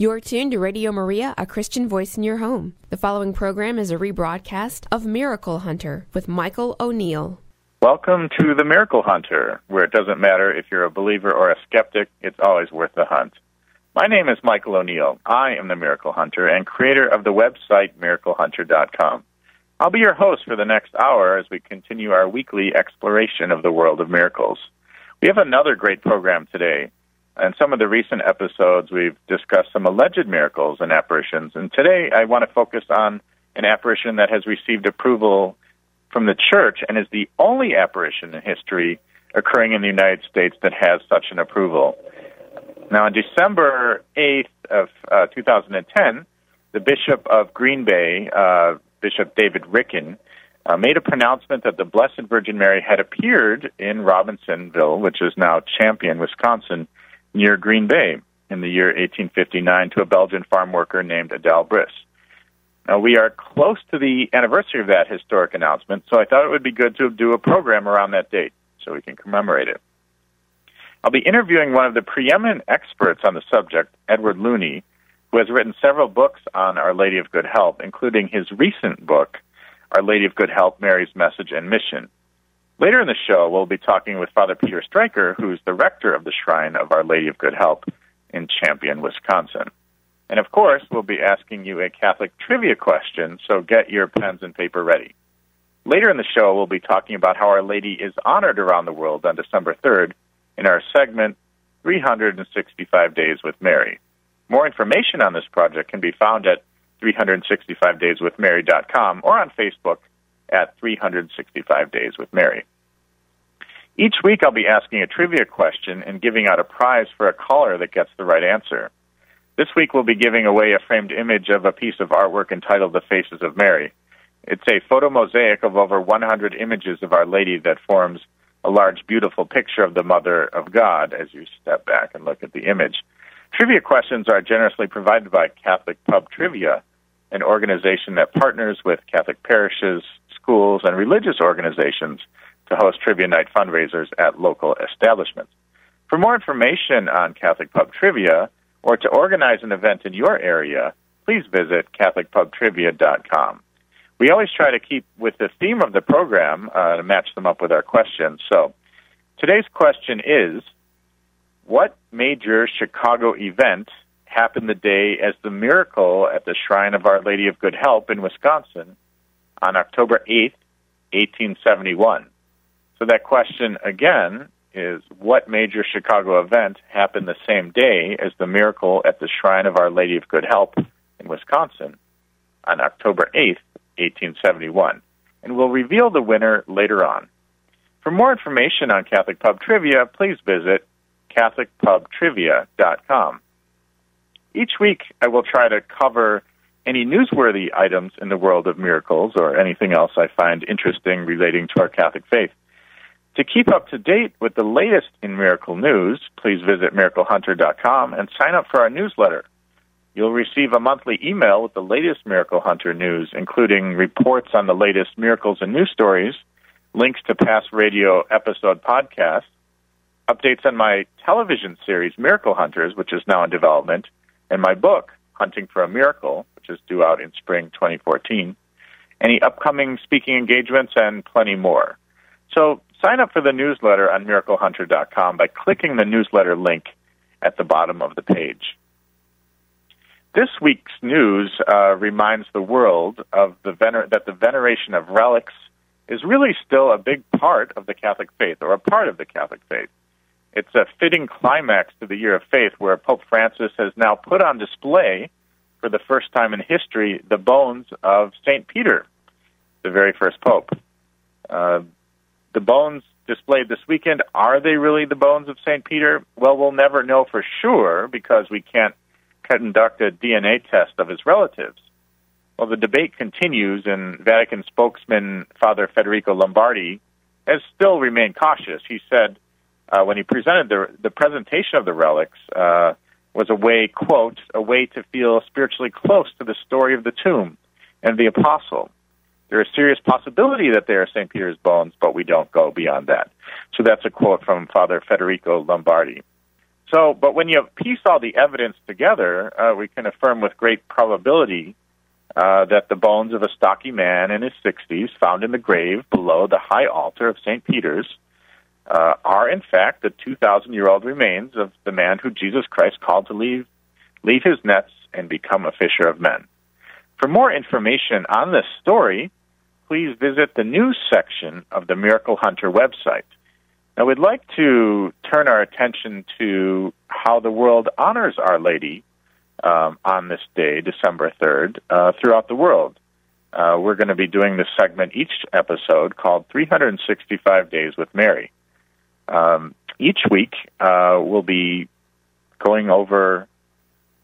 You're tuned to Radio Maria, a Christian voice in your home. The following program is a rebroadcast of Miracle Hunter with Michael O'Neill. Welcome to The Miracle Hunter, where it doesn't matter if you're a believer or a skeptic, it's always worth the hunt. My name is Michael O'Neill. I am the Miracle Hunter and creator of the website miraclehunter.com. I'll be your host for the next hour as we continue our weekly exploration of the world of miracles. We have another great program today. In some of the recent episodes, we've discussed some alleged miracles and apparitions. And today, I want to focus on an apparition that has received approval from the church and is the only apparition in history occurring in the United States that has such an approval. Now, on December 8th of uh, 2010, the Bishop of Green Bay, uh, Bishop David Ricken, uh, made a pronouncement that the Blessed Virgin Mary had appeared in Robinsonville, which is now Champion, Wisconsin, near Green Bay in the year 1859 to a Belgian farm worker named Adele Brise. Now, we are close to the anniversary of that historic announcement, so I thought it would be good to do a program around that date so we can commemorate it. I'll be interviewing one of the preeminent experts on the subject, Edward Looney, who has written several books on Our Lady of Good Help, including his recent book, Our Lady of Good Help Mary's Message and Mission. Later in the show, we'll be talking with Father Peter Stryker, who's the rector of the Shrine of Our Lady of Good Help in Champion, Wisconsin. And of course, we'll be asking you a Catholic trivia question, so get your pens and paper ready. Later in the show, we'll be talking about how Our Lady is honored around the world on December 3rd in our segment 365 Days with Mary. More information on this project can be found at 365dayswithmary.com or on Facebook at 365 Days with Mary. Each week, I'll be asking a trivia question and giving out a prize for a caller that gets the right answer. This week, we'll be giving away a framed image of a piece of artwork entitled The Faces of Mary. It's a photo mosaic of over 100 images of Our Lady that forms a large, beautiful picture of the Mother of God as you step back and look at the image. Trivia questions are generously provided by Catholic Pub Trivia, an organization that partners with Catholic parishes, schools, and religious organizations to host trivia night fundraisers at local establishments. For more information on Catholic Pub Trivia or to organize an event in your area, please visit CatholicPubTrivia.com. We always try to keep with the theme of the program uh, to match them up with our questions. So today's question is What major Chicago event happened the day as the miracle at the Shrine of Our Lady of Good Help in Wisconsin on October 8th, 1871. So that question again is what major Chicago event happened the same day as the miracle at the Shrine of Our Lady of Good Help in Wisconsin on October 8th, 1871? And we'll reveal the winner later on. For more information on Catholic Pub Trivia, please visit CatholicPubTrivia.com. Each week, I will try to cover any newsworthy items in the world of miracles or anything else I find interesting relating to our Catholic faith. To keep up to date with the latest in miracle news, please visit miraclehunter.com and sign up for our newsletter. You'll receive a monthly email with the latest Miracle Hunter news, including reports on the latest miracles and news stories, links to past radio episode podcasts, updates on my television series Miracle Hunters, which is now in development, and my book, Hunting for a Miracle, which is due out in spring 2014, any upcoming speaking engagements, and plenty more. So sign up for the newsletter on miraclehunter.com by clicking the newsletter link at the bottom of the page. This week's news uh, reminds the world of the vener- that the veneration of relics is really still a big part of the Catholic faith, or a part of the Catholic faith. It's a fitting climax to the year of faith where Pope Francis has now put on display, for the first time in history, the bones of St. Peter, the very first pope. Uh, the bones displayed this weekend, are they really the bones of St. Peter? Well, we'll never know for sure because we can't conduct a DNA test of his relatives. Well, the debate continues, and Vatican spokesman Father Federico Lombardi has still remained cautious. He said uh, when he presented the, the presentation of the relics uh, was a way, quote, a way to feel spiritually close to the story of the tomb and the apostle. There is serious possibility that they are St. Peter's bones, but we don't go beyond that. So that's a quote from Father Federico Lombardi. So, but when you piece all the evidence together, uh, we can affirm with great probability uh, that the bones of a stocky man in his 60s found in the grave below the high altar of St. Peter's uh, are, in fact, the 2,000 year old remains of the man who Jesus Christ called to leave, leave his nets and become a fisher of men. For more information on this story, please visit the news section of the Miracle Hunter website. Now, we'd like to turn our attention to how the world honors Our Lady um, on this day, December 3rd, uh, throughout the world. Uh, we're going to be doing this segment each episode called 365 Days with Mary. Um, each week, uh, we'll be going over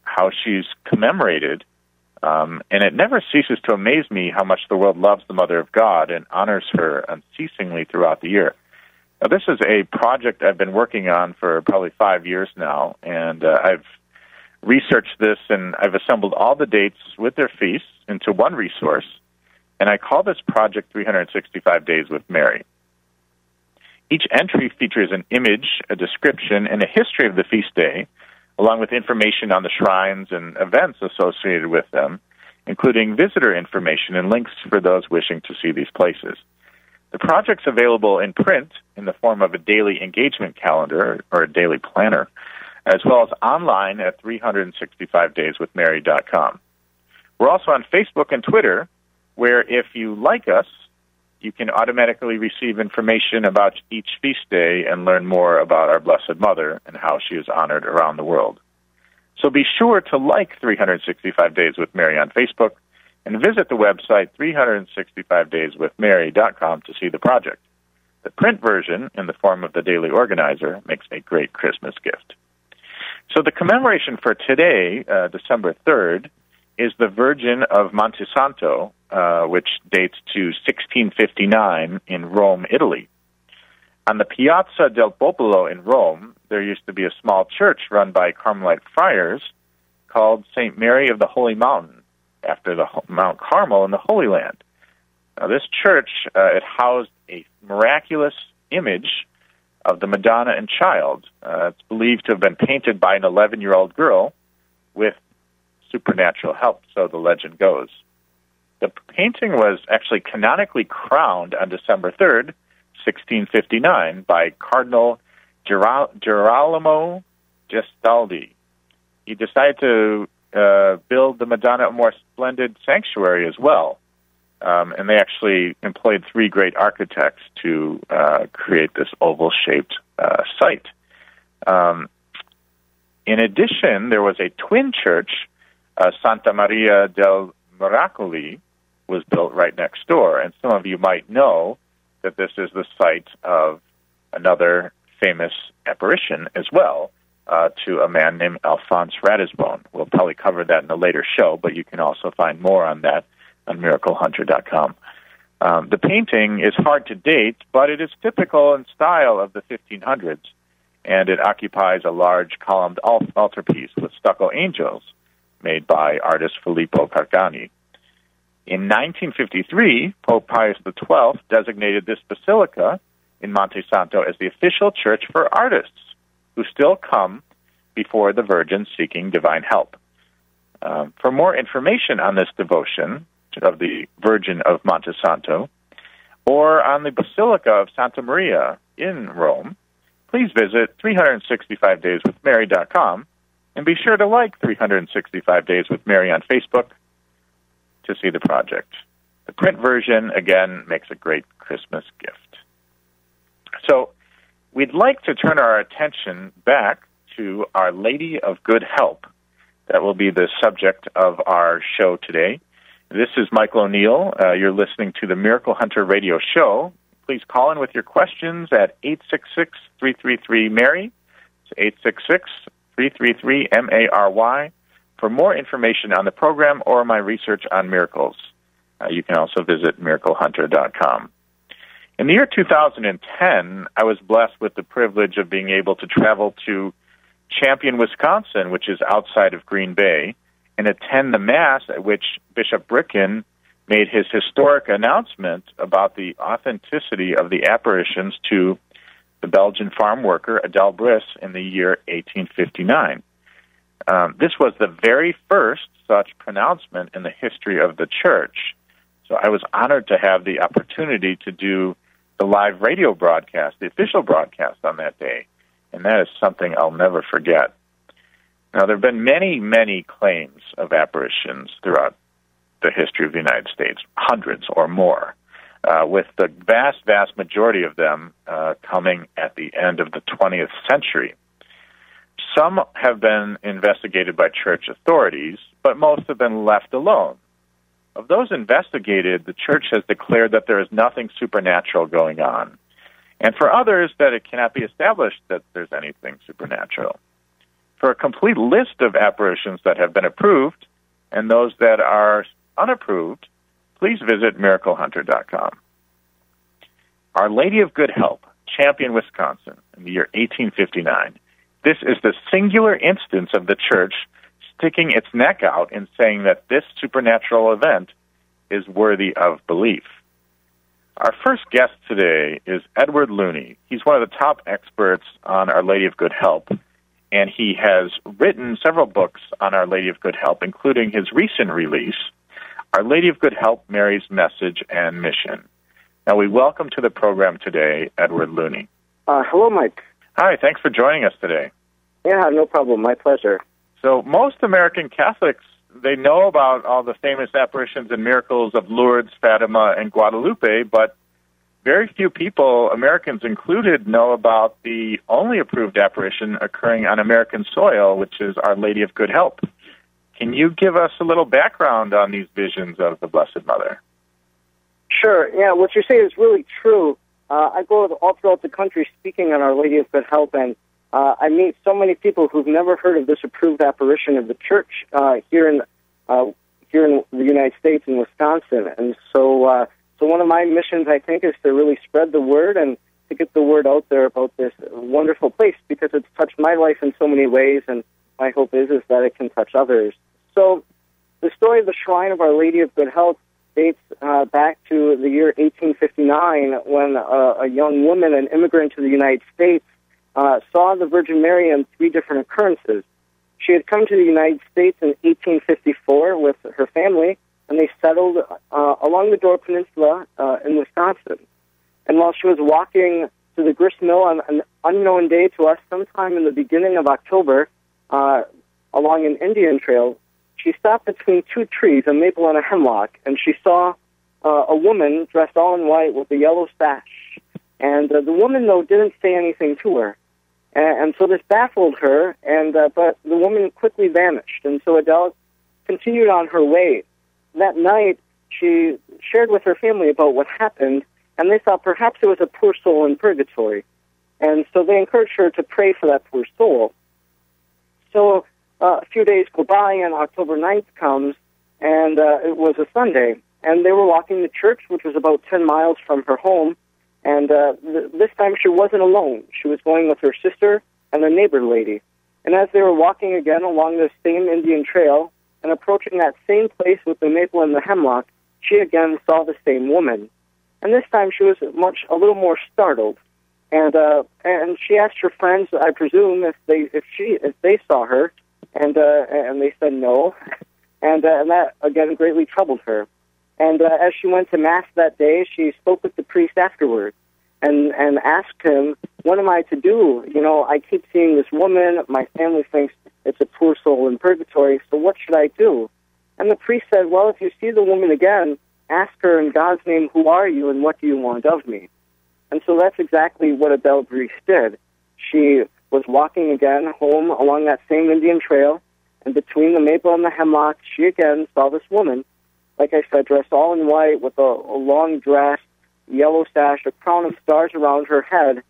how she's commemorated, um, and it never ceases to amaze me how much the world loves the Mother of God and honors her unceasingly throughout the year. Now, this is a project I've been working on for probably five years now, and uh, I've researched this and I've assembled all the dates with their feasts into one resource, and I call this project 365 Days with Mary. Each entry features an image, a description, and a history of the feast day, along with information on the shrines and events associated with them, including visitor information and links for those wishing to see these places. The project's available in print in the form of a daily engagement calendar or a daily planner, as well as online at 365dayswithmary.com. We're also on Facebook and Twitter, where if you like us, you can automatically receive information about each feast day and learn more about our Blessed Mother and how she is honored around the world. So be sure to like 365 Days with Mary on Facebook and visit the website 365dayswithmary.com to see the project. The print version, in the form of the Daily Organizer, makes a great Christmas gift. So the commemoration for today, uh, December 3rd, is the Virgin of Montesanto, uh, which dates to 1659 in Rome, Italy. On the Piazza del Popolo in Rome, there used to be a small church run by Carmelite friars called St. Mary of the Holy Mountain, after the Mount Carmel in the Holy Land. Now, this church uh, it housed a miraculous image of the Madonna and Child. Uh, it's believed to have been painted by an 11 year old girl with supernatural help, so the legend goes. The painting was actually canonically crowned on December 3rd, 1659, by Cardinal Girolamo Gastaldi. He decided to uh, build the Madonna a more splendid sanctuary as well. Um, and they actually employed three great architects to uh, create this oval shaped uh, site. Um, in addition, there was a twin church, uh, Santa Maria del Miracoli, was built right next door. And some of you might know that this is the site of another famous apparition as well, uh, to a man named Alphonse Ratisbonne. We'll probably cover that in a later show, but you can also find more on that on miraclehunter.com. Um, the painting is hard to date, but it is typical in style of the 1500s, and it occupies a large columned altarpiece with stucco angels made by artist Filippo Pagani. In 1953, Pope Pius XII designated this basilica in Monte Santo as the official church for artists who still come before the Virgin seeking divine help. Um, for more information on this devotion of the Virgin of Monte Santo, or on the Basilica of Santa Maria in Rome, please visit 365dayswithmary.com and be sure to like 365 Days with Mary on Facebook to see the project. The print version, again, makes a great Christmas gift. So, we'd like to turn our attention back to Our Lady of Good Help. That will be the subject of our show today. This is Michael O'Neill. Uh, you're listening to the Miracle Hunter radio show. Please call in with your questions at 866 333 Mary. It's 866 333 M A R Y. For more information on the program or my research on miracles, uh, you can also visit miraclehunter.com. In the year 2010, I was blessed with the privilege of being able to travel to Champion, Wisconsin, which is outside of Green Bay, and attend the Mass at which Bishop Ricken made his historic announcement about the authenticity of the apparitions to the Belgian farm worker Adele Brise in the year 1859. Um, this was the very first such pronouncement in the history of the church. So I was honored to have the opportunity to do the live radio broadcast, the official broadcast on that day. And that is something I'll never forget. Now, there have been many, many claims of apparitions throughout the history of the United States, hundreds or more, uh, with the vast, vast majority of them uh, coming at the end of the 20th century. Some have been investigated by church authorities, but most have been left alone. Of those investigated, the church has declared that there is nothing supernatural going on. And for others, that it cannot be established that there's anything supernatural. For a complete list of apparitions that have been approved and those that are unapproved, please visit miraclehunter.com. Our Lady of Good Help, Champion, Wisconsin, in the year 1859. This is the singular instance of the church sticking its neck out and saying that this supernatural event is worthy of belief. Our first guest today is Edward Looney. He's one of the top experts on Our Lady of Good Help, and he has written several books on Our Lady of Good Help, including his recent release, Our Lady of Good Help Mary's Message and Mission. Now, we welcome to the program today Edward Looney. Uh, hello, Mike. Hi, thanks for joining us today. Yeah, no problem. My pleasure. So most American Catholics they know about all the famous apparitions and miracles of Lourdes, Fatima, and Guadalupe, but very few people, Americans included, know about the only approved apparition occurring on American soil, which is Our Lady of Good Help. Can you give us a little background on these visions of the Blessed Mother? Sure. Yeah, what you say is really true. Uh, I go all throughout the country speaking on Our Lady of Good Help, and uh, I meet so many people who've never heard of this approved apparition of the church uh, here in uh, here in the United States in Wisconsin, and so uh, so one of my missions I think is to really spread the word and to get the word out there about this wonderful place because it's touched my life in so many ways, and my hope is is that it can touch others. So the story of the Shrine of Our Lady of Good Help dates uh, back to the year 1859 when uh, a young woman, an immigrant to the United States, uh, saw the Virgin Mary in three different occurrences. She had come to the United States in 1854 with her family, and they settled uh, along the Door Peninsula uh, in Wisconsin. And while she was walking to the grist mill on an unknown day to us, sometime in the beginning of October, uh, along an Indian trail, she stopped between two trees, a maple and a hemlock, and she saw uh, a woman dressed all in white with a yellow sash. And uh, the woman, though, didn't say anything to her. And, so this baffled her, and uh, but the woman quickly vanished. And so Adele continued on her way. That night, she shared with her family about what happened, and they thought perhaps it was a poor soul in purgatory. And so they encouraged her to pray for that poor soul. So uh, a few days go by, and October 9th comes, and uh, it was a Sunday. And they were walking to church, which was about 10 miles from her home. And uh, th- this time she wasn't alone. She was going with her sister and a neighbor lady. And as they were walking again along the same Indian trail and approaching that same place with the maple and the hemlock, she again saw the same woman. And this time she was much a little more startled. And uh, and she asked her friends, I presume, if they if she if they saw her, and uh, and they said no, and uh, and that again greatly troubled her. And uh, as she went to mass that day, she spoke with the priest afterward and and asked him, "What am I to do? You know, I keep seeing this woman. My family thinks it's a poor soul in purgatory. So what should I do?" And the priest said, "Well, if you see the woman again, ask her in God's name, who are you and what do you want of me?" And so that's exactly what Adele Brise did. She was walking again home along that same Indian trail, and between the maple and the hemlock, she again saw this woman like I said, dressed all in white with a, a long dress, yellow sash, a crown of stars around her head,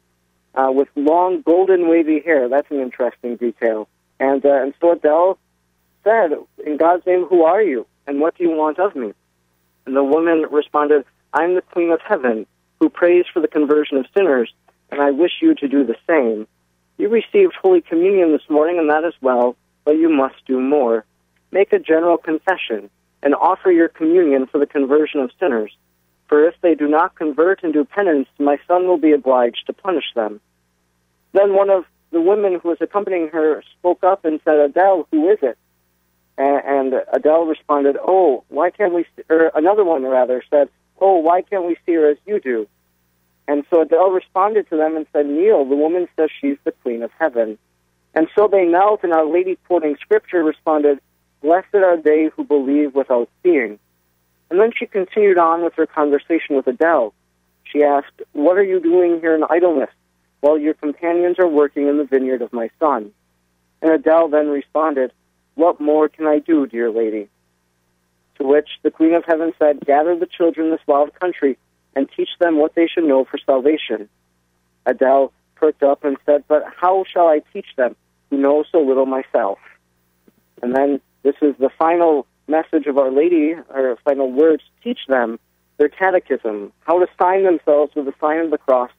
uh, with long golden wavy hair. That's an interesting detail. And uh, and so Adele said, "In God's name, who are you, and what do you want of me?" And the woman responded, "I'm the Queen of Heaven, who prays for the conversion of sinners, and I wish you to do the same. You received Holy Communion this morning, and that is well, but you must do more. Make a general confession." And offer your communion for the conversion of sinners. For if they do not convert and do penance, my son will be obliged to punish them. then one of the women who was accompanying her spoke up and said, Adele, who is it? And, Adele responded, Oh, why can't we, or another one rather said, Oh, why can't we see her as you do? And so Adele responded to them and said, Neil, the woman says she's the queen of heaven. And so they knelt, and Our Lady, quoting scripture, responded, Blessed are they who believe without seeing. And then she continued on with her conversation with Adele. She asked, What are you doing here in idleness while your companions are working in the vineyard of my son? And Adele then responded, What more can I do, dear lady? To which the Queen of Heaven said, Gather the children in this wild country and teach them what they should know for salvation. Adele perked up and said, But how shall I teach them who know so little myself? And then this is the final message of Our Lady, her final words teach them their catechism, how to sign themselves with the sign of the cross,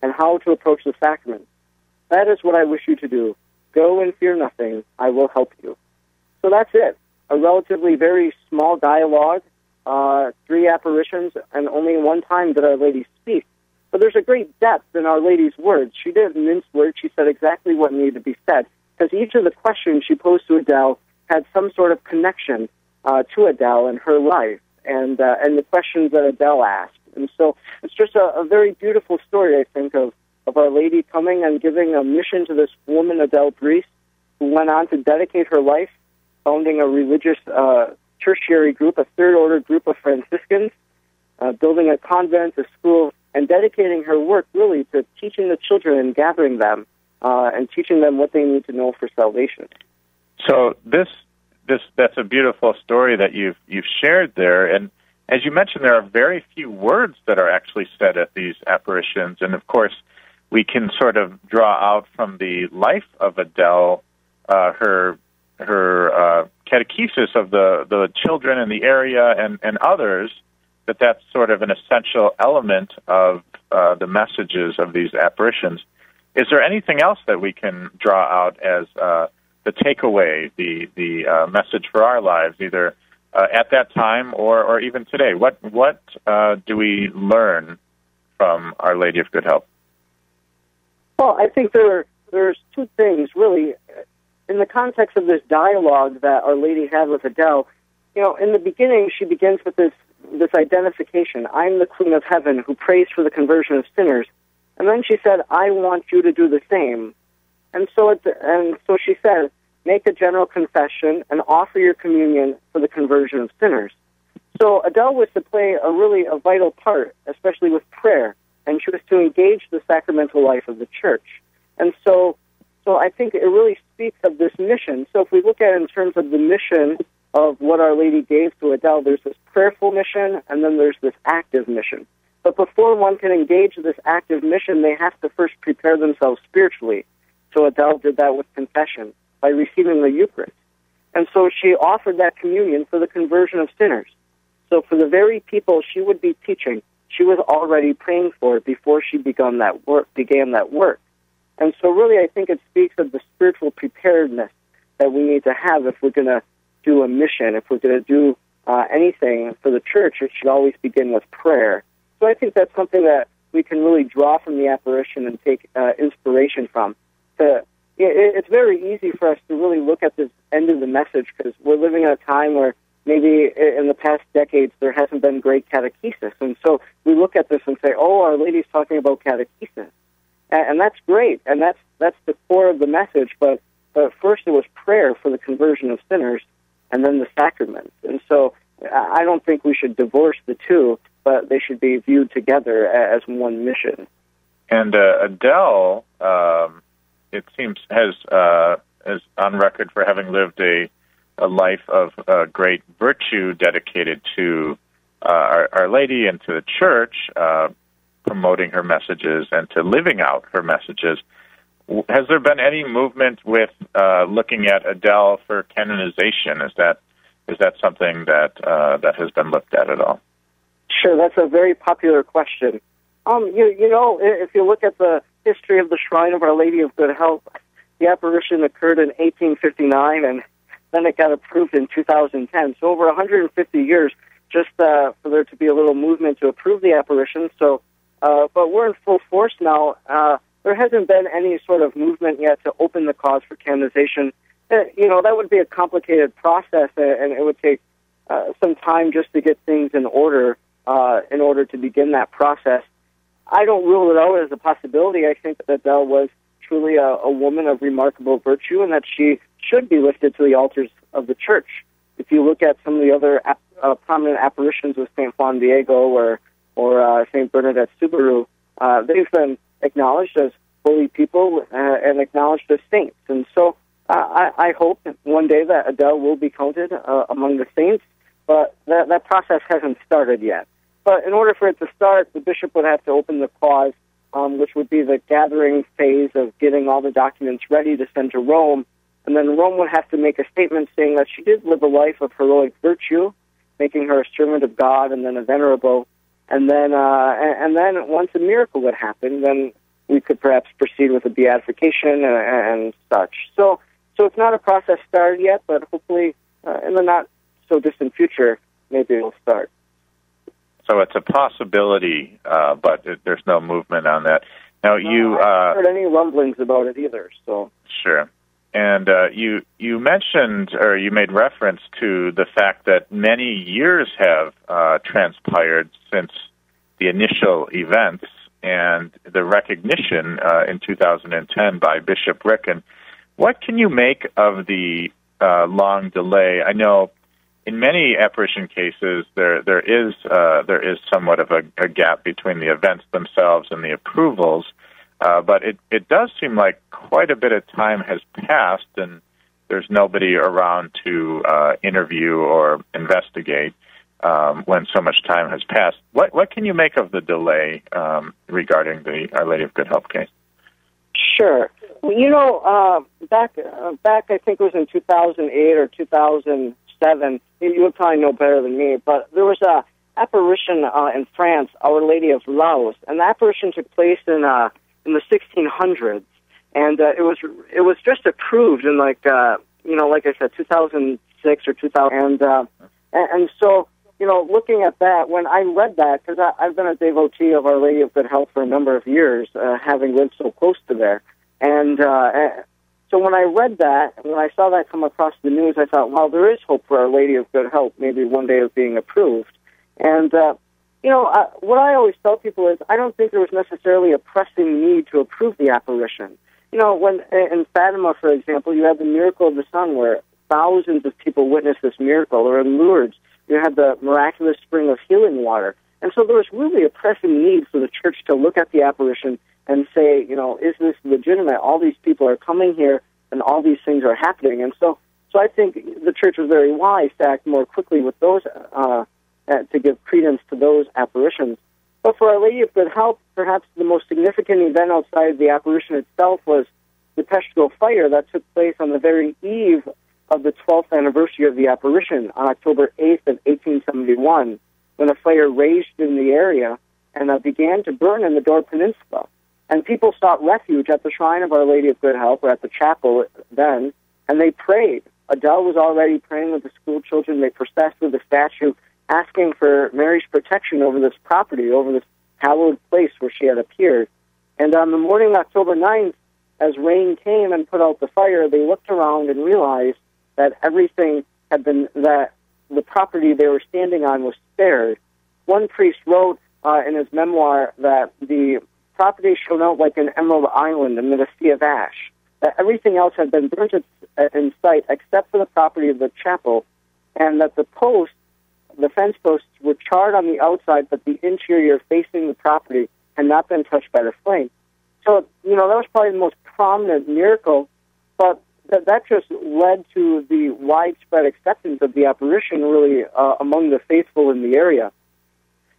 and how to approach the sacrament. That is what I wish you to do. Go and fear nothing. I will help you. So that's it. A relatively very small dialogue uh, three apparitions, and only one time did Our Lady speak. But there's a great depth in Our Lady's words. She didn't mince words. She said exactly what needed to be said. Because each of the questions she posed to Adele had some sort of connection uh, to Adele and her life, and uh, and the questions that Adele asked. And so it's just a, a very beautiful story, I think, of of Our Lady coming and giving a mission to this woman, Adele Brise, who went on to dedicate her life founding a religious uh, tertiary group, a third order group of Franciscans, uh, building a convent, a school, and dedicating her work really to teaching the children and gathering them uh, and teaching them what they need to know for salvation. So this this that's a beautiful story that you've you've shared there, and as you mentioned, there are very few words that are actually said at these apparitions, and of course, we can sort of draw out from the life of Adele uh, her her uh, catechesis of the, the children in the area and, and others, that that's sort of an essential element of uh, the messages of these apparitions. Is there anything else that we can draw out as uh, the takeaway, the the uh, message for our lives, either uh, at that time or, or even today? What what uh, do we learn from Our Lady of Good Help? Well, I think there are, there's two things really in the context of this dialogue that Our Lady had with Adele, you know, in the beginning she begins with this this identification. I'm the Queen of Heaven who prays for the conversion of sinners, and then she said, "I want you to do the same." And so, it, and so she said, "Make a general confession and offer your communion for the conversion of sinners." So Adele was to play a really a vital part, especially with prayer, and she was to engage the sacramental life of the church. And so so I think it really speaks of this mission. So if we look at it in terms of the mission of what Our Lady gave to Adele, there's this prayerful mission and then there's this active mission. But before one can engage this active mission, they have to first prepare themselves spiritually. So Adele did that with confession by receiving the Eucharist. And so she offered that communion for the conversion of sinners. So for the very people she would be teaching, she was already praying for before she began that work, began that work. And so, really, I think it speaks of the spiritual preparedness that we need to have if we're going to do a mission, if we're going to do uh, anything for the church, it should always begin with prayer. So I think that's something that we can really draw from the apparition and take uh, inspiration from. It, it's very easy for us to really look at this end of the message because we're living in a time where maybe in the past decades there hasn't been great catechesis. And so we look at this and say, oh, Our Lady's talking about catechesis and, and that's great, and that's that's the core of the message. But but first it was prayer for the conversion of sinners, and then the sacraments. And so I don't think we should divorce the two, but they should be viewed together as one mission. And uh, Adele, um, it seems, has uh, is on record for having lived a a life of uh, great virtue dedicated to uh, Our, Our, Lady and to the Church. Uh, promoting her messages and to living out her messages. Has there been any movement with uh, looking at Adele for canonization? Is that is that something that uh, that has been looked at at all? Sure, that's a very popular question. Um, you, you know, if you look at the history of the Shrine of Our Lady of Good Help, the apparition occurred in 1859, and then it got approved in 2010. So over 150 years, just uh, for there to be a little movement to approve the apparition. So uh, but we're in full force now. Uh, there hasn't been any sort of movement yet to open the cause for canonization. Uh, you know, that would be a complicated process, and it would take uh, some time just to get things in order uh, in order to begin that process. I don't rule it out as a possibility. I think that Adele was truly a, a woman of remarkable virtue and that she should be lifted to the altars of the church. If you look at some of the other uh, prominent apparitions of St. Juan Diego or, or uh, St. Bernadette Soubirous, uh, they've been acknowledged as holy people uh, and acknowledged as saints. And so uh, I, I hope one day that Adele will be counted uh, among the saints, but that, that process hasn't started yet. But in order for it to start, the bishop would have to open the cause, um, which would be the gathering phase of getting all the documents ready to send to Rome. And then Rome would have to make a statement saying that she did live a life of heroic virtue, making her a servant of God and then a venerable. And then, uh, and, then once a miracle would happen, then we could perhaps proceed with a beatification and, and such. So, so it's not a process started yet, but hopefully uh, in the not so distant future, maybe it'll start. So it's a possibility, uh, but it, there's no movement on that. Now no, you I haven't uh, heard any rumblings about it either. So sure. And uh, you you mentioned or you made reference to the fact that many years have uh, transpired since the initial events and the recognition uh, in 2010 by Bishop Ricken. What can you make of the uh, long delay? I know in many apparition cases, there there is uh, there is somewhat of a, a, gap between the events themselves and the approvals, uh, but it it does seem like quite a bit of time has passed, and there's nobody around to uh, interview or investigate um, when so much time has passed. What what can you make of the delay um, regarding the Our Lady of Good Help case? Sure. You know, uh, back uh, back I think it was in 2008 or 2000 seven. You would probably know better than me, but there was a apparition uh, in France, Our Lady of Laus, and the apparition took place in uh, in the 1600s, and uh, it was it was just approved in like uh, you know, like I said, 2006 or 2000, and uh, and, and so you know, looking at that, when I read that, because I've been a devotee of Our Lady of Good Help for a number of years, uh, having lived so close to there, and uh, so when I read that, when I saw that come across the news, I thought, well, there is hope for Our Lady of Good Help, maybe one day of being approved. And, uh, you know, uh, what I always tell people is I don't think there was necessarily a pressing need to approve the apparition. You know, when in Fatima, for example, you had the miracle of the sun where thousands of people witnessed this miracle, or in Lourdes, you had the miraculous spring of healing water. And so there was really a pressing need for the church to look at the apparition and say, you know, is this legitimate? All these people are coming here and all these things are happening. And so, so I think the church was very wise to act more quickly with those, uh, uh, to give credence to those apparitions. But for Our Lady of Good Help, perhaps the most significant event outside the apparition itself was the Peshtigo fire that took place on the very eve of the 12th anniversary of the apparition on October 8th of 1871, when a fire raged in the area and uh, began to burn in the Door Peninsula. And people sought refuge at the shrine of Our Lady of Good Help, or at the chapel then, and they prayed. Adele was already praying with the school children. They processed with the statue, asking for Mary's protection over this property, over this hallowed place where she had appeared. And on the morning of October 9th, as rain came and put out the fire, they looked around and realized that everything had been, that the property they were standing on was spared. One priest wrote uh, in his memoir that the property shone out like an emerald island amid a sea of ash. That everything else had been burnt in sight except for the property of the chapel, and that the posts, the fence posts, were charred on the outside, but the interior facing the property had not been touched by the flame. So, you know, that was probably the most prominent miracle, but that, that just led to the widespread acceptance of the apparition, really, uh, among the faithful in the area.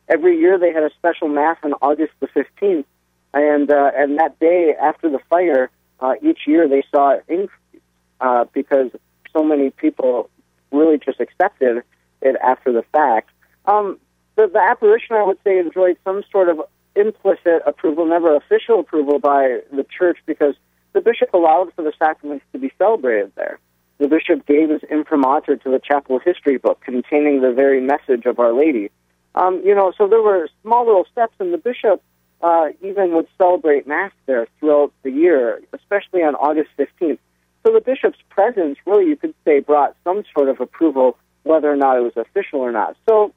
Every year they had a special mass on August the 15th, and uh, and that day after the fire, uh, each year they saw it increase uh, because so many people really just accepted it after the fact. Um, the, the apparition, I would say, enjoyed some sort of implicit approval, never official approval by the church, because the bishop allowed for the sacraments to be celebrated there. The bishop gave his imprimatur to the chapel history book containing the very message of Our Lady. Um, you know, so there were small little steps, and the bishop uh, even would celebrate Mass there throughout the year, especially on August 15th. So the bishop's presence really, you could say, brought some sort of approval, whether or not it was official or not. So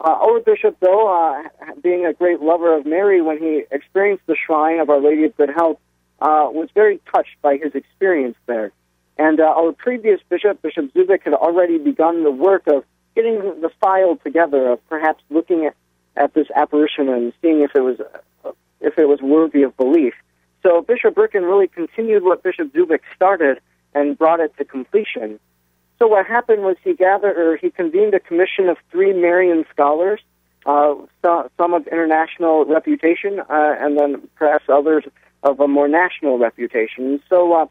uh, our bishop, though, uh, being a great lover of Mary, when he experienced the shrine of Our Lady of Good Help, uh, was very touched by his experience there. And uh, our previous bishop, Bishop Zubik, had already begun the work of getting the file together, of perhaps looking at, at this apparition and seeing if it was uh, if it was worthy of belief. So Bishop Ricken really continued what Bishop Zubik started and brought it to completion. So what happened was he gathered, or he convened a commission of three Marian scholars, uh, some of international reputation, uh, and then perhaps others of a more national reputation. So uh,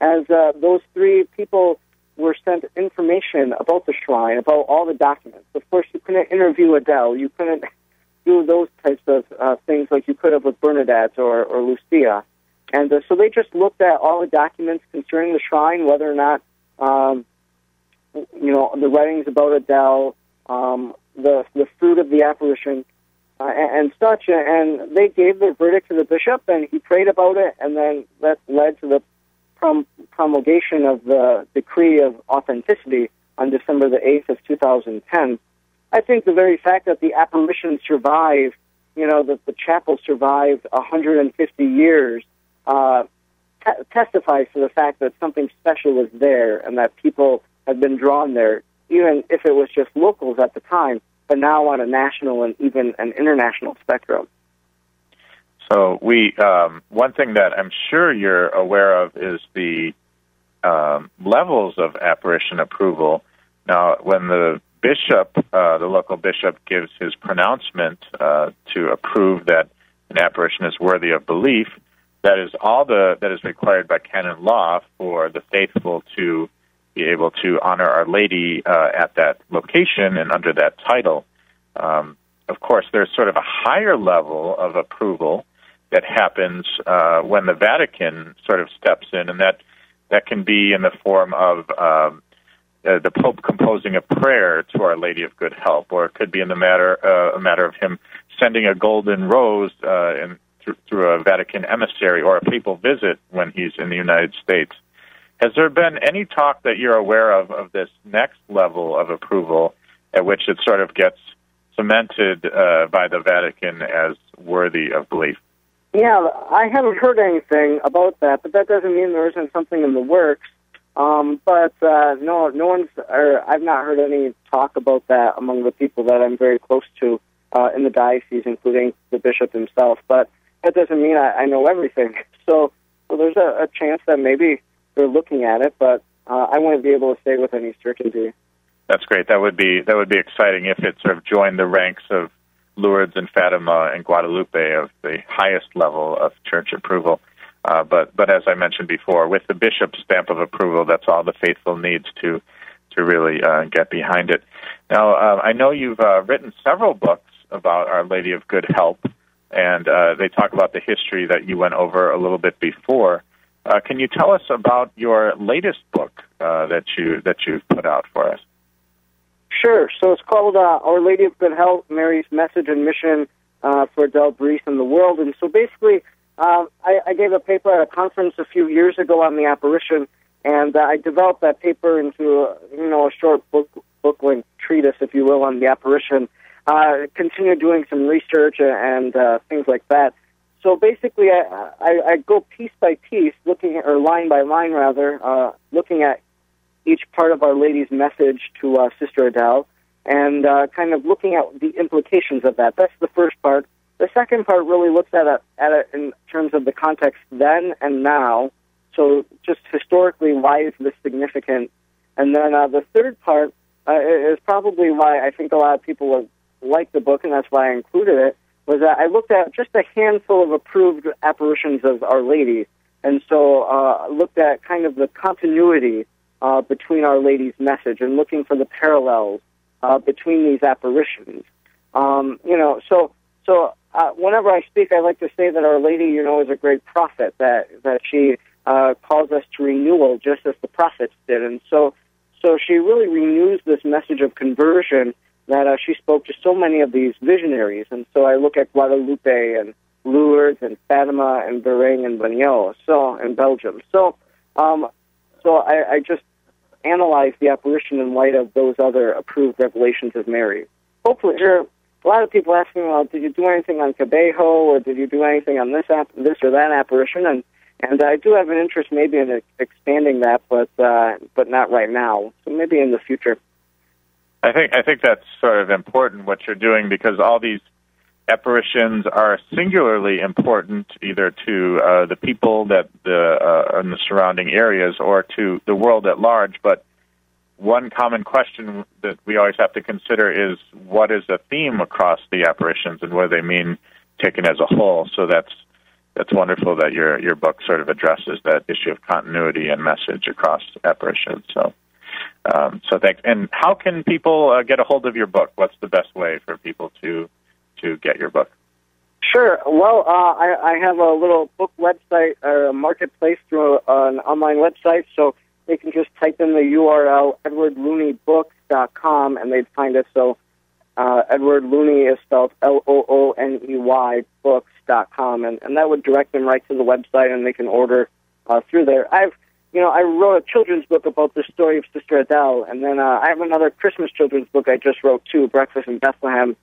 as uh, those three people were sent information about the shrine, about all the documents. Of course, you couldn't interview Adele. You couldn't do those types of uh, things like you could have with Bernadette or, or Lucia. And uh, so they just looked at all the documents concerning the shrine, whether or not, um, you know, the writings about Adele, um, the the fruit of the apparition, uh, and, such. And they gave their verdict to the bishop, and he prayed about it, and then that led to the prom- promulgation of the decree of authenticity on December the 8th of 2010. I think the very fact that the apparition survived, you know, that the chapel survived 150 years, uh, testifies to the fact that something special was there and that people have been drawn there, even if it was just locals at the time, but now on a national and even an international spectrum. So we um, one thing that I'm sure you're aware of is the um, levels of apparition approval. Now, when the bishop, uh, the local bishop, gives his pronouncement uh, to approve that an apparition is worthy of belief, that is all the that is required by canon law for the faithful to be able to honor Our Lady uh, at that location and under that title. Um, of course, there's sort of a higher level of approval that happens uh, when the Vatican sort of steps in, and that that can be in the form of um, uh, the Pope composing a prayer to Our Lady of Good Help, or it could be in the matter uh, a matter of him sending a golden rose uh, in, through, through a Vatican emissary or a papal visit when he's in the United States. Has there been any talk that you're aware of of this next level of approval at which it sort of gets cemented uh, by the Vatican as worthy of belief? Yeah, I haven't heard anything about that, but that doesn't mean there isn't something in the works. Um, but uh, no, no one's, or I've not heard any talk about that among the people that I'm very close to uh, in the diocese, including the bishop himself. But that doesn't mean I, I know everything. So, so there's a, a chance that maybe they're looking at it, but uh, I wouldn't be able to say with any certainty. That's great. That would be that would be exciting if it sort of joined the ranks of Lourdes and Fatima and Guadalupe of the highest level of church approval. Uh, but but as I mentioned before, with the bishop's stamp of approval, that's all the faithful needs to to really uh, get behind it. Now, uh, I know you've uh, written several books about Our Lady of Good Help, and uh, they talk about the history that you went over a little bit before. Uh, can you tell us about your latest book uh, that you that you've put out for us? Sure. So it's called uh, Our Lady of Good Help, Mary's Message and Mission uh, for Adele Brise and the World. And so basically, uh, I, I gave a paper at a conference a few years ago on the apparition, and uh, I developed that paper into, a, you know, a short book, book-length treatise, if you will, on the apparition. Uh, continue doing some research and uh, things like that. So basically, I, I, I go piece by piece, looking at, or line by line rather, uh, looking at each part of Our Lady's message to uh, Sister Adele and uh, kind of looking at the implications of that. That's the first part. The second part really looks at it, at it in terms of the context then and now. So just historically, why is this significant? And then uh, the third part uh, is probably why I think a lot of people would like the book, and that's why I included it, was that I looked at just a handful of approved apparitions of Our Lady, and so uh, looked at kind of the continuity uh, between Our Lady's message and looking for the parallels uh, between these apparitions. Um, you know, so so uh, whenever I speak, I like to say that Our Lady, you know, is a great prophet. That that she uh, calls us to renewal, just as the prophets did, and so so she really renews this message of conversion that uh, she spoke to so many of these visionaries. And so I look at Guadalupe and Lourdes and Fatima and Beauraing and Banneux, so in Belgium. So, um, so I, I just analyze the apparition in light of those other approved revelations of Mary. Hopefully, there are a lot of people asking, me well, did you do anything on Kibeho or did you do anything on this app, this or that apparition? And and I do have an interest maybe in expanding that, but uh, but not right now. So maybe in the future. I think I think that's sort of important what you're doing because all these apparitions are singularly important either to uh, the people that the uh, in the surrounding areas or to the world at large. But one common question that we always have to consider is what is the theme across the apparitions and what do they mean taken as a whole. So that's that's wonderful that your your book sort of addresses that issue of continuity and message across apparitions. So. Um, so thanks. And how can people uh, get a hold of your book? What's the best way for people to to get your book? Sure. Well, uh, I, I have a little book website or a marketplace through an online website, so they can just type in the URL edwardlooney.books.com and they'd find it. So uh, Edward Looney is spelled L O O N E Y books.com, and, and that would direct them right to the website and they can order uh, through there. I've you know, I wrote a children's book about the story of Sister Adele, and then uh, I have another Christmas children's book I just wrote too, Breakfast in Bethlehem,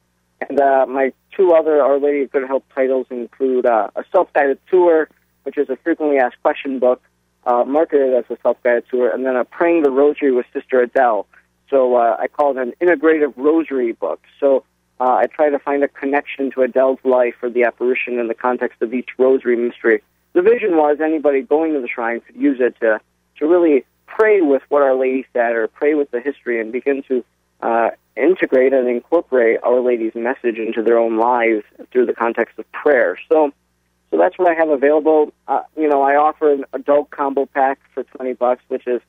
and uh, my two other Our Lady of Good Help titles include uh, a self-guided tour, which is a frequently asked question book, uh, marketed as a self-guided tour, and then a Praying the Rosary with Sister Adele. So uh, I call it an integrative rosary book. So uh, I try to find a connection to Adele's life or the apparition in the context of each rosary mystery. The vision was anybody going to the shrine could use it to to really pray with what Our Lady said or pray with the history and begin to uh, integrate and incorporate Our Lady's message into their own lives through the context of prayer. So, so that's what I have available. Uh, you know, I offer an adult combo pack for twenty bucks, which is,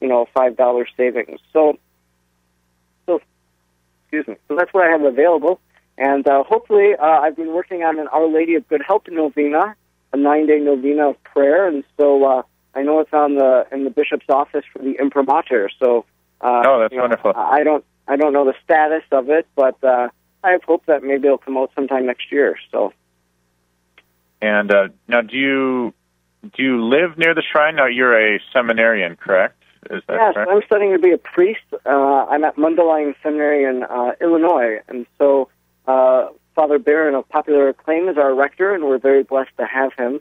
you know, five dollars savings. So, so, excuse me. So that's what I have available, and uh, hopefully, uh, I've been working on an Our Lady of Good Help novena, a nine-day novena of prayer, and so uh, I know it's on the in the bishop's office for the imprimatur. So uh, oh, that's you know, wonderful. I don't I don't know the status of it, but uh, I have hope that maybe it'll come out sometime next year. So. And uh, now, do you do you live near the shrine? Now, you're a seminarian, correct? Is that yes, correct? I'm studying to be a priest. Uh, I'm at Mundelein Seminary in uh, Illinois, and so uh, Father Barron of popular acclaim is our rector, and we're very blessed to have him.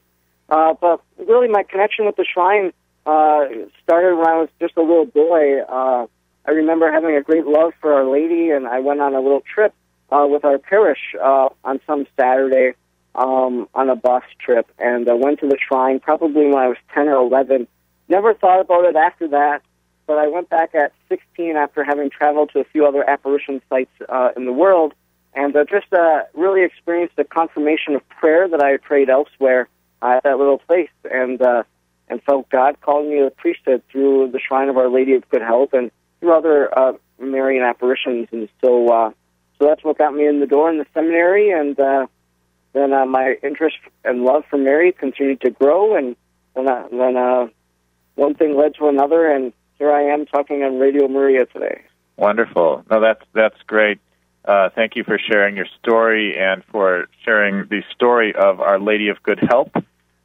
Uh, but really, my connection with the shrine uh, started when I was just a little boy. Uh, I remember having a great love for Our Lady, and I went on a little trip uh, with our parish uh, on some Saturday um, on a bus trip, and uh, went to the shrine probably when I was 10 or 11. Never thought about it after that, but I went back at 16 after having traveled to a few other apparition sites uh, in the world, and uh, just uh, really experienced the confirmation of prayer that I had prayed elsewhere at that little place, and uh, and felt God calling me to the priesthood through the Shrine of Our Lady of Good Help and through other uh, Marian apparitions, and so uh, so that's what got me in the door in the seminary, and uh, then uh, my interest and love for Mary continued to grow, and then uh, then uh, one thing led to another, and here I am talking on Radio Maria today. Wonderful. No, that's that's great. Uh, thank you for sharing your story and for sharing the story of Our Lady of Good Help.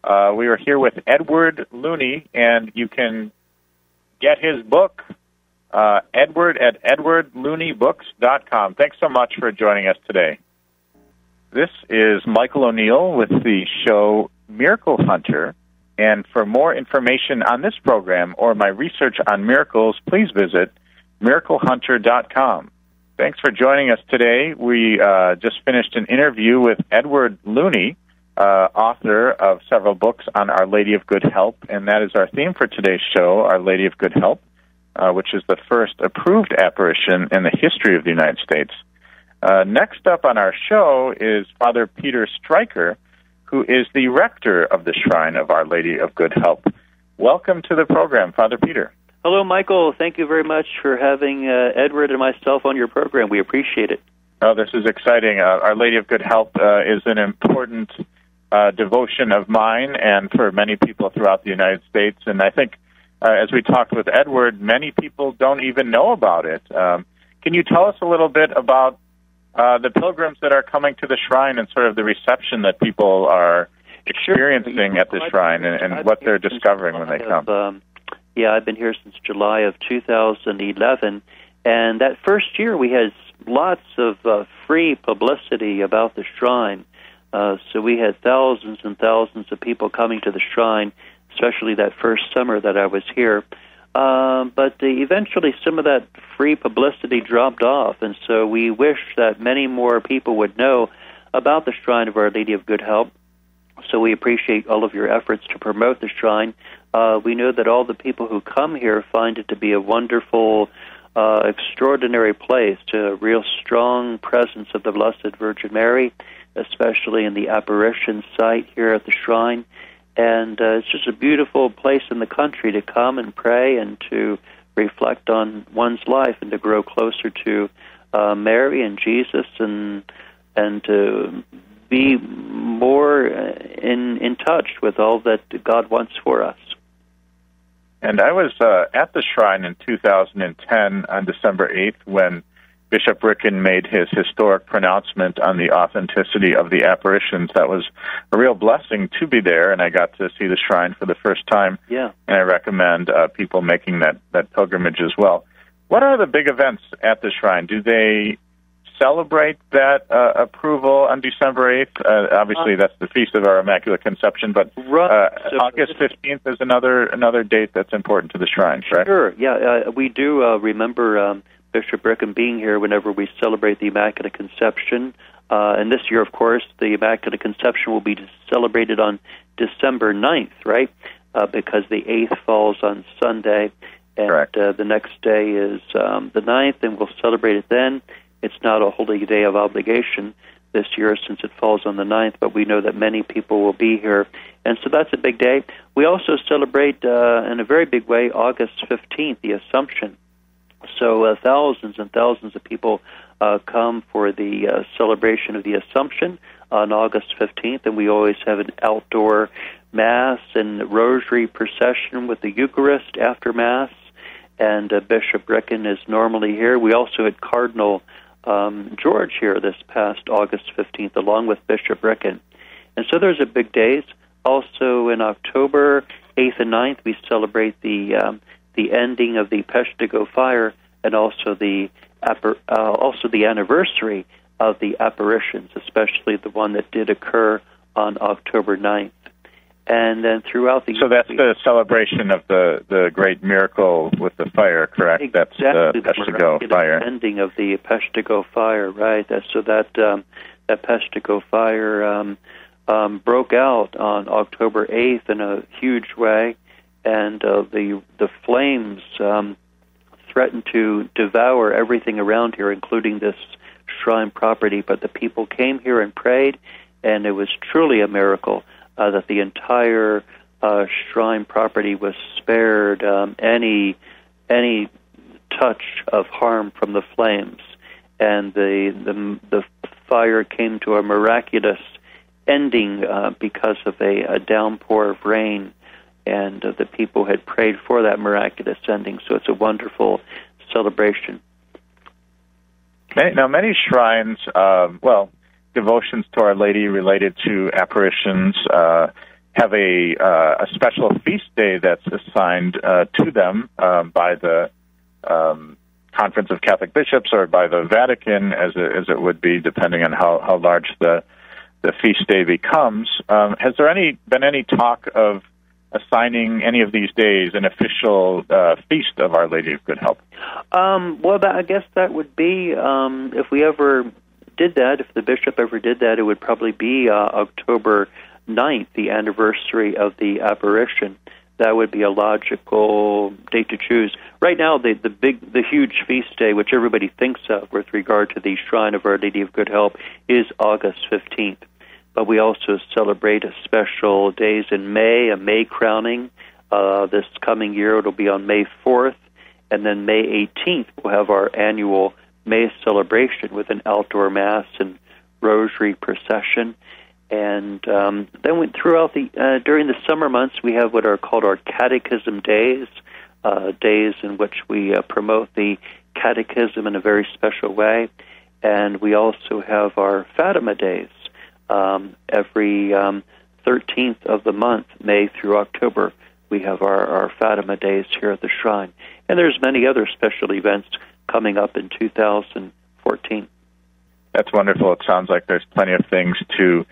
Uh, we are here with Edward Looney, and you can get his book, uh, Edward at edwardlooneybooks.com. Thanks so much for joining us today. This is Michael O'Neill with the show Miracle Hunter. And for more information on this program or my research on miracles, please visit miraclehunter.com. Thanks for joining us today. We uh, just finished an interview with Edward Looney uh, author of several books on Our Lady of Good Help, and that is our theme for today's show, Our Lady of Good Help, uh, which is the first approved apparition in the history of the United States. Uh, next up on our show is Father Peter Stryker, who is the rector of the Shrine of Our Lady of Good Help. Welcome to the program, Father Peter. Hello, Michael. Thank you very much for having uh, Edward and myself on your program. We appreciate it. Oh, this is exciting. Uh, Our Lady of Good Help uh, is an important uh, devotion of mine and for many people throughout the United States. And I think, uh, as we talked with Edward, many people don't even know about it. Um, can you tell us a little bit about uh, the pilgrims that are coming to the shrine and sort of the reception that people are experiencing at the shrine and, and what they're discovering when they come. Um, yeah, I've been here since July of 2011, and that first year we had lots of uh, free publicity about the shrine. Uh, so we had thousands and thousands of people coming to the shrine, especially that first summer that I was here. Um, but uh, eventually, some of that free publicity dropped off, and so we wish that many more people would know about the Shrine of Our Lady of Good Help. So we appreciate all of your efforts to promote the shrine. Uh, we know that all the people who come here find it to be a wonderful, uh, extraordinary place, a real strong presence of the Blessed Virgin Mary, especially in the apparition site here at the shrine and uh, it's just a beautiful place in the country to come and pray and to reflect on one's life and to grow closer to uh, Mary and Jesus and and to be more in in touch with all that God wants for us. And I was uh, at the shrine in 2010 on December 8th when Bishop Ricken made his historic pronouncement on the authenticity of the apparitions. That was a real blessing to be there, and I got to see the shrine for the first time. Yeah. And I recommend uh, people making that, that pilgrimage as well. What are the big events at the shrine? Do they celebrate that uh, approval on December 8th? Uh, obviously, that's the feast of our Immaculate Conception, but uh, August 15th is another another date that's important to the shrine, correct? Sure. Yeah, uh, we do uh, remember. Um, Bishop Ricken being here whenever we celebrate the Immaculate Conception. Uh, and this year, of course, the Immaculate Conception will be celebrated on December 9th, right? Uh, because the 8th falls on Sunday. And uh, the next day is um, the 9th, and we'll celebrate it then. It's not a holy day of obligation this year since it falls on the 9th, but we know that many people will be here. And so that's a big day. We also celebrate uh, in a very big way August 15th, the Assumption. So uh, thousands and thousands of people uh, come for the uh, celebration of the Assumption on August 15th, and we always have an outdoor Mass and Rosary procession with the Eucharist after Mass. And uh, Bishop Ricken is normally here. We also had Cardinal um, George here this past August 15th, along with Bishop Ricken. And so there's a big days. Also in October 8th and 9th, we celebrate the um, the ending of the Peshtigo fire and also the uh, also the anniversary of the apparitions, especially the one that did occur on October 9th. And then throughout the so that's the celebration of the the great miracle with the fire, correct? Exactly that's the Peshtigo fire. Ending of the Peshtigo fire, right? That's, so that um, that Peshtigo fire um, um, broke out on October 8th in a huge way, and uh, the the flames um, threatened to devour everything around here, including this shrine property. But the people came here and prayed, and it was truly a miracle uh, that the entire uh, shrine property was spared um, any any touch of harm from the flames, and the the the fire came to a miraculous ending uh, because of a, a downpour of rain and uh, the people had prayed for that miraculous ending. So it's a wonderful celebration. Now, many shrines, uh, well, devotions to Our Lady related to apparitions uh, have a, uh, a special feast day that's assigned uh, to them um, by the um, Conference of Catholic Bishops or by the Vatican, as it, as it would be, depending on how, how large the the feast day becomes. Um, has there any been any talk of assigning any of these days an official uh, feast of Our Lady of Good Help? Um, well, I guess that would be um, if we ever did that. If the bishop ever did that, it would probably be uh, October 9th, the anniversary of the apparition. That would be a logical date to choose. Right now, the the big, the huge feast day, which everybody thinks of with regard to the Shrine of Our Lady of Good Help, is August 15th but we also celebrate a special days in May, a May crowning. Uh, this coming year, it'll be on May 4th, and then May 18th, we'll have our annual May celebration with an outdoor mass and rosary procession. And um, then we, throughout the uh, during the summer months, we have what are called our catechism days, uh, days in which we uh, promote the catechism in a very special way And we also have our Fatima Days um, every um, 13th of the month, May through October. We have our, our Fatima Days here at the shrine. And there's many other special events coming up in 2014. That's wonderful. It sounds like there's plenty of things to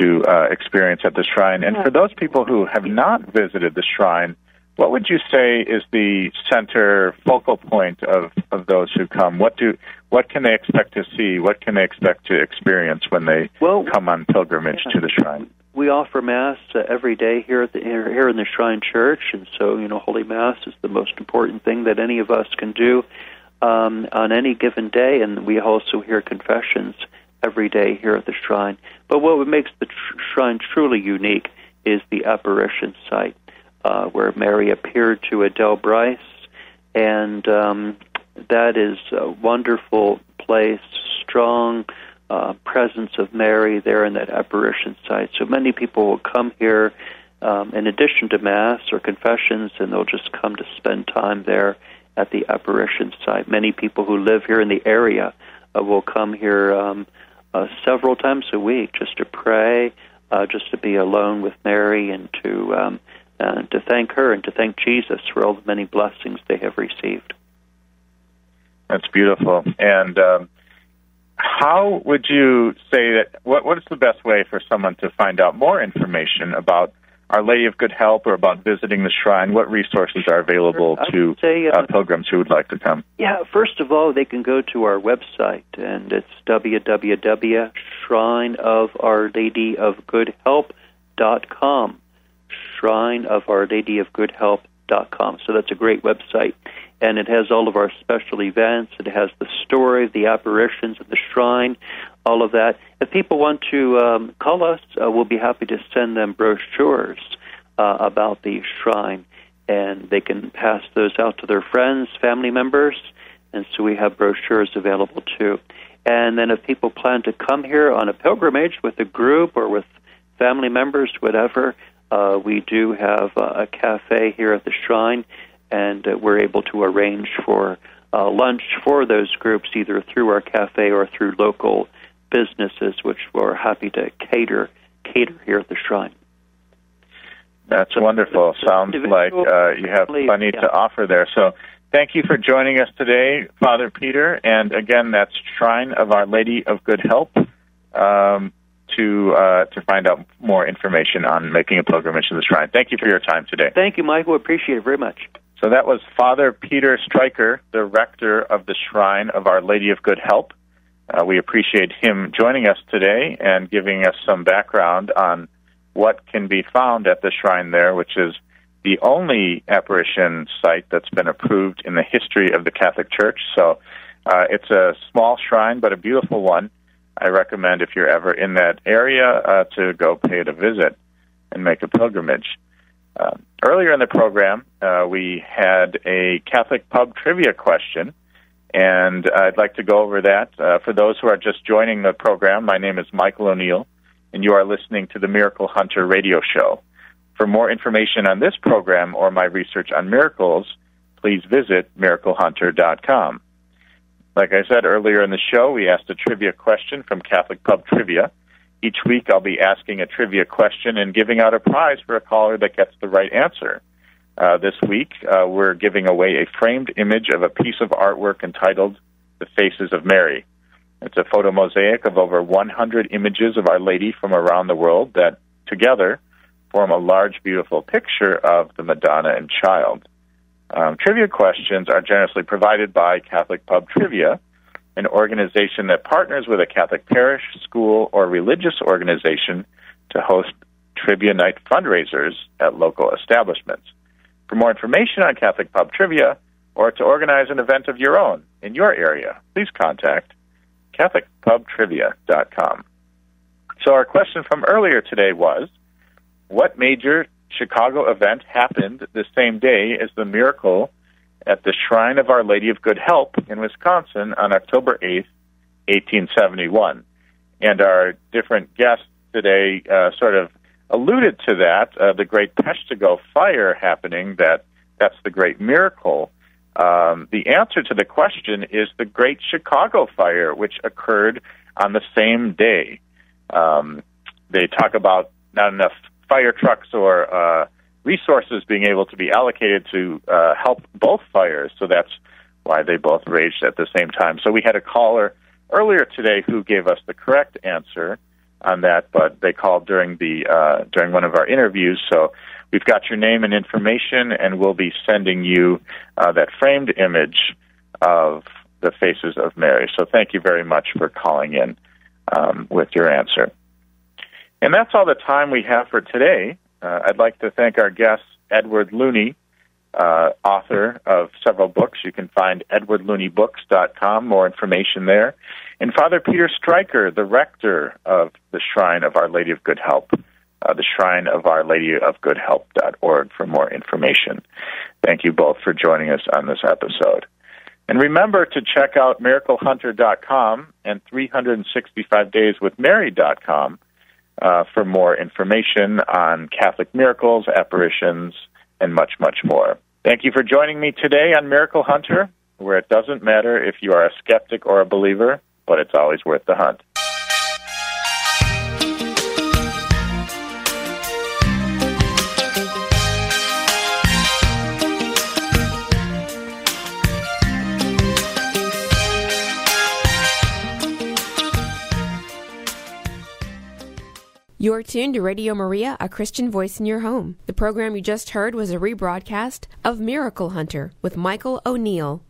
to uh, experience at the shrine. And for those people who have not visited the shrine, what would you say is the center focal point of, of those who come? What do what can they expect to see? What can they expect to experience when they well, come on pilgrimage yeah. to the shrine? We offer mass uh, every day here at the here in the Shrine Church, and so you know, Holy Mass is the most important thing that any of us can do um, on any given day, and we also hear confessions every day here at the shrine. But what makes the tr- shrine truly unique is the apparition site uh, where Mary appeared to Adele Brise, and um, that is a wonderful place, strong uh, presence of Mary there in that apparition site. So many people will come here um, in addition to Mass or confessions, and they'll just come to spend time there at the apparition site. Many people who live here in the area uh, will come here um, uh, several times a week just to pray, uh, just to be alone with Mary, and to um, uh, to thank her and to thank Jesus for all the many blessings they have received. That's beautiful. And um, how would you say that? What What is the best way for someone to find out more information about our Lady of Good Help or about visiting the shrine, what resources are available to say, uh, uh, pilgrims who would like to come? Yeah, first of all, they can go to our website, and it's www.shrineofourladyofgoodhelp.com. Shrine of Our Lady of Good Help.com. So that's a great website. And it has all of our special events. It has the story, the apparitions of the shrine, all of that. If people want to um, call us, uh, we'll be happy to send them brochures uh, about the shrine, and they can pass those out to their friends, family members, and so we have brochures available too. And then if people plan to come here on a pilgrimage with a group or with family members, whatever, uh, we do have a cafe here at the shrine, and uh, we're able to arrange for uh, lunch for those groups either through our cafe or through local businesses, which we're happy to cater cater here at the shrine. That's so, wonderful. Sounds like uh, you have plenty yeah. to offer there. So, thank you for joining us today, Father Peter. And again, that's Shrine of Our Lady of Good Help. Um, to uh, to find out more information on making a pilgrimage to the shrine. Thank you for your time today. Thank you, Michael. Appreciate it very much. So that was Father Peter Stryker, the rector of the Shrine of Our Lady of Good Help. Uh, we appreciate him joining us today and giving us some background on what can be found at the shrine there, which is the only apparition site that's been approved in the history of the Catholic Church. So uh, it's a small shrine, but a beautiful one. I recommend if you're ever in that area uh, to go pay it a visit and make a pilgrimage. Uh, earlier in the program, uh, we had a Catholic pub trivia question and I'd like to go over that. Uh, for those who are just joining the program, my name is Michael O'Neill, and you are listening to the Miracle Hunter radio show. For more information on this program or my research on miracles, please visit miraclehunter.com. Like I said earlier in the show, we asked a trivia question from Catholic Pub Trivia. Each week I'll be asking a trivia question and giving out a prize for a caller that gets the right answer. Uh, this week, uh, we're giving away a framed image of a piece of artwork entitled The Faces of Mary. It's a photo mosaic of over 100 images of Our Lady from around the world that together form a large, beautiful picture of the Madonna and Child. Um, trivia questions are generously provided by Catholic Pub Trivia, an organization that partners with a Catholic parish, school, or religious organization to host trivia night fundraisers at local establishments. For more information on Catholic Pub Trivia or to organize an event of your own in your area, please contact CatholicPubTrivia.com. So, our question from earlier today was What major Chicago event happened the same day as the miracle at the Shrine of Our Lady of Good Help in Wisconsin on October 8th, 1871? And our different guests today uh, sort of alluded to that, uh, the great Peshtigo fire happening, that that's the great miracle Um, the answer to the question is the Great Chicago Fire, which occurred on the same day. Um, they talk about not enough fire trucks or uh, resources being able to be allocated to uh, help both fires, so that's why they both raged at the same time. So we had a caller earlier today who gave us the correct answer on that, but they called during the uh, during one of our interviews. So we've got your name and information, and we'll be sending you uh, that framed image of the faces of Mary. So thank you very much for calling in um, with your answer. And that's all the time we have for today. Uh, I'd like to thank our guest, Edward Looney, uh, author of several books. You can find edwardlooneybooks.com, more information there. And Father Peter Stryker, the rector of the Shrine of Our Lady of Good Help, uh, the Shrine of Our Lady of Good Help.org for more information. Thank you both for joining us on this episode. And remember to check out miraclehunter.com and 365dayswithmary.com uh, for more information on Catholic miracles, apparitions, and much, much more. Thank you for joining me today on Miracle Hunter, where it doesn't matter if you are a skeptic or a believer, but it's always worth the hunt. You're tuned to Radio Maria, a Christian voice in your home. The program you just heard was a rebroadcast of Miracle Hunter with Michael O'Neill.